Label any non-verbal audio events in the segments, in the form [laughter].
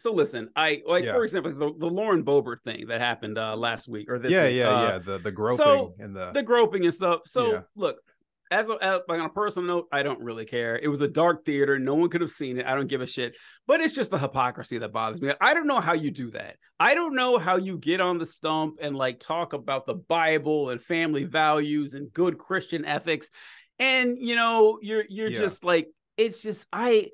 so listen, I like Yeah. for example the, the Lauren Boebert thing that happened uh last week or this yeah, week. yeah, uh, yeah. The the groping so and the, the groping and stuff. So Yeah. look, as a, as- like on a personal note, I don't really care. It was a dark theater. No one could have seen it. I don't give a shit. But it's just the hypocrisy that bothers me. I don't know how you do that. I don't know how you get on the stump and like talk about the Bible and family values and good Christian ethics. And you know, you're you're Yeah. just like it's just I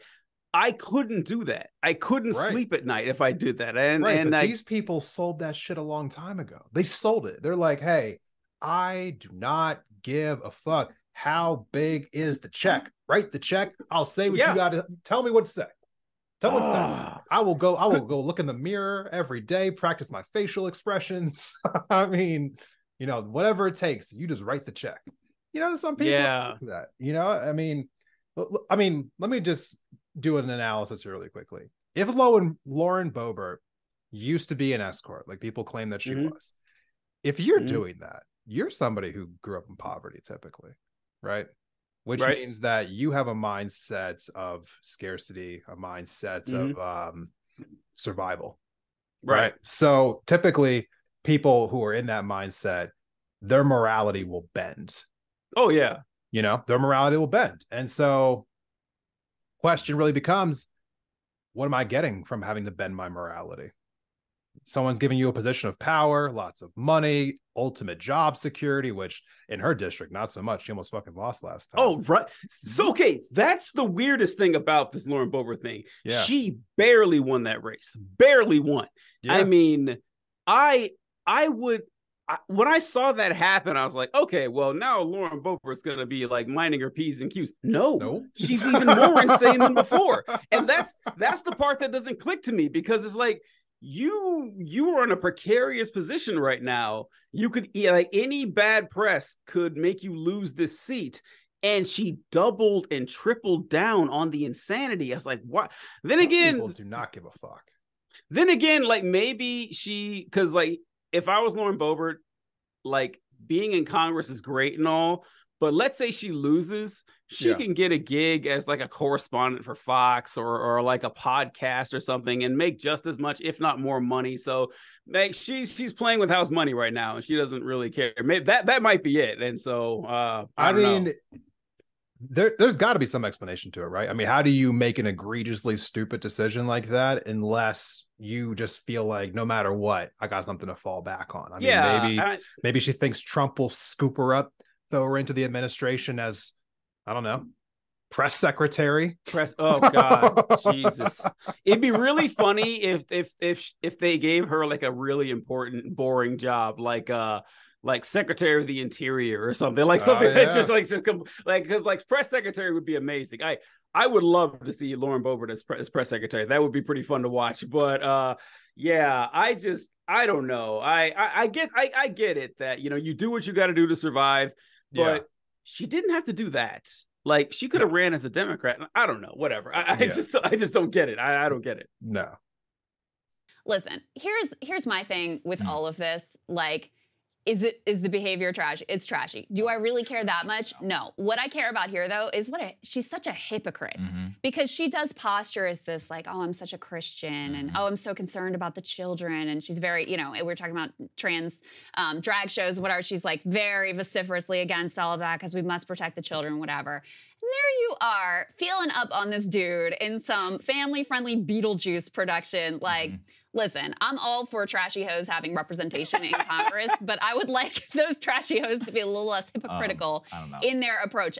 I couldn't do that. I couldn't Right. sleep at night if I did that. And right, and but I these people sold that shit a long time ago. They sold it. They're like, hey, I do not give a fuck. How big is the check? Write the check. I'll say what Yeah. you got to tell me what to say. Tell me what to say. Ah. I will go. I will [laughs] go look in the mirror every day, practice my facial expressions. [laughs] I mean, you know, whatever it takes. You just write the check. You know, some people Yeah. do that. You know, I mean, I mean, let me just do an analysis really quickly. If Lauren Lauren Boebert used to be an escort, like people claim that she Mhm. was, if you're Mhm. doing that, you're somebody who grew up in poverty, typically, right? Which Right. means that you have a mindset of scarcity, a mindset of um, survival, right. So typically, people who are in that mindset, their morality will bend. Oh yeah. You know, their morality will bend, and so question really becomes, what am I getting from having to bend my morality? Someone's giving you a position of power, lots of money, ultimate job security, which in her district, not so much. She almost fucking lost last time. Oh, right. So mm-hmm. okay, that's the weirdest thing about this Lauren Boebert thing. yeah. She barely won that race. Barely won. I mean, I I would I, when I saw that happen, I was like, okay, well now Lauren Boebert's gonna be like minding her p's and q's. No, Nope. she's even more insane than [laughs] before, and that's that's the part that doesn't click to me because it's like you you are in a precarious position right now. You could like any bad press could make you lose this seat. And she doubled and tripled down on the insanity. I was like, what? Then Some again, people do not give a fuck. then again, like maybe she, because like if I was Lauren Boebert, like being in Congress is great and all, but let's say she loses, she Yeah. can get a gig as like a correspondent for Fox or or like a podcast or something and make just as much, if not more, money. So like she's she's playing with house money right now and she doesn't really care. Maybe that that might be it. And so uh I, I, don't know. There there's got to be some explanation to it, right? I mean, how do you make an egregiously stupid decision like that unless you just feel like no matter what, I got something to fall back on? I mean, maybe I- maybe she thinks Trump will scoop her up, throw her into the administration as I don't know, press secretary. press. Oh God, [laughs] Jesus! It'd be really funny if if if if they gave her like a really important, boring job, like uh like Secretary of the Interior or something, like Oh, something that yeah. just like just come, like because like press secretary would be amazing. I I would love to see Lauren Boebert as, pre- as press secretary. That would be pretty fun to watch. But uh yeah, I just I don't know. I I, I get I I get it that you know you do what you got to do to survive, but Yeah. she didn't have to do that. Like she could have ran as a Democrat. I don't know. Whatever. I, I Yeah. just I just don't get it. I, I don't get it. no. Listen, here's here's my thing with Mm. all of this. Like, is it is the behavior trash? It's trashy. Do I really care that much? No. What I care about here though is what a, she's such a hypocrite Mhm. because she does posture as this like, oh, I'm such a Christian and Mhm. oh, I'm so concerned about the children and she's very, you know, we we're talking about trans um, drag shows, whatever. She's like very vociferously against all of that because we must protect the children, whatever. There you are, feeling up on this dude in some family-friendly Beetlejuice production, like. Mhm. Listen, I'm all for trashy hoes having representation in Congress, [laughs] but I would like [laughs] those trashy hoes to be a little less hypocritical Um, don't know. in their approach.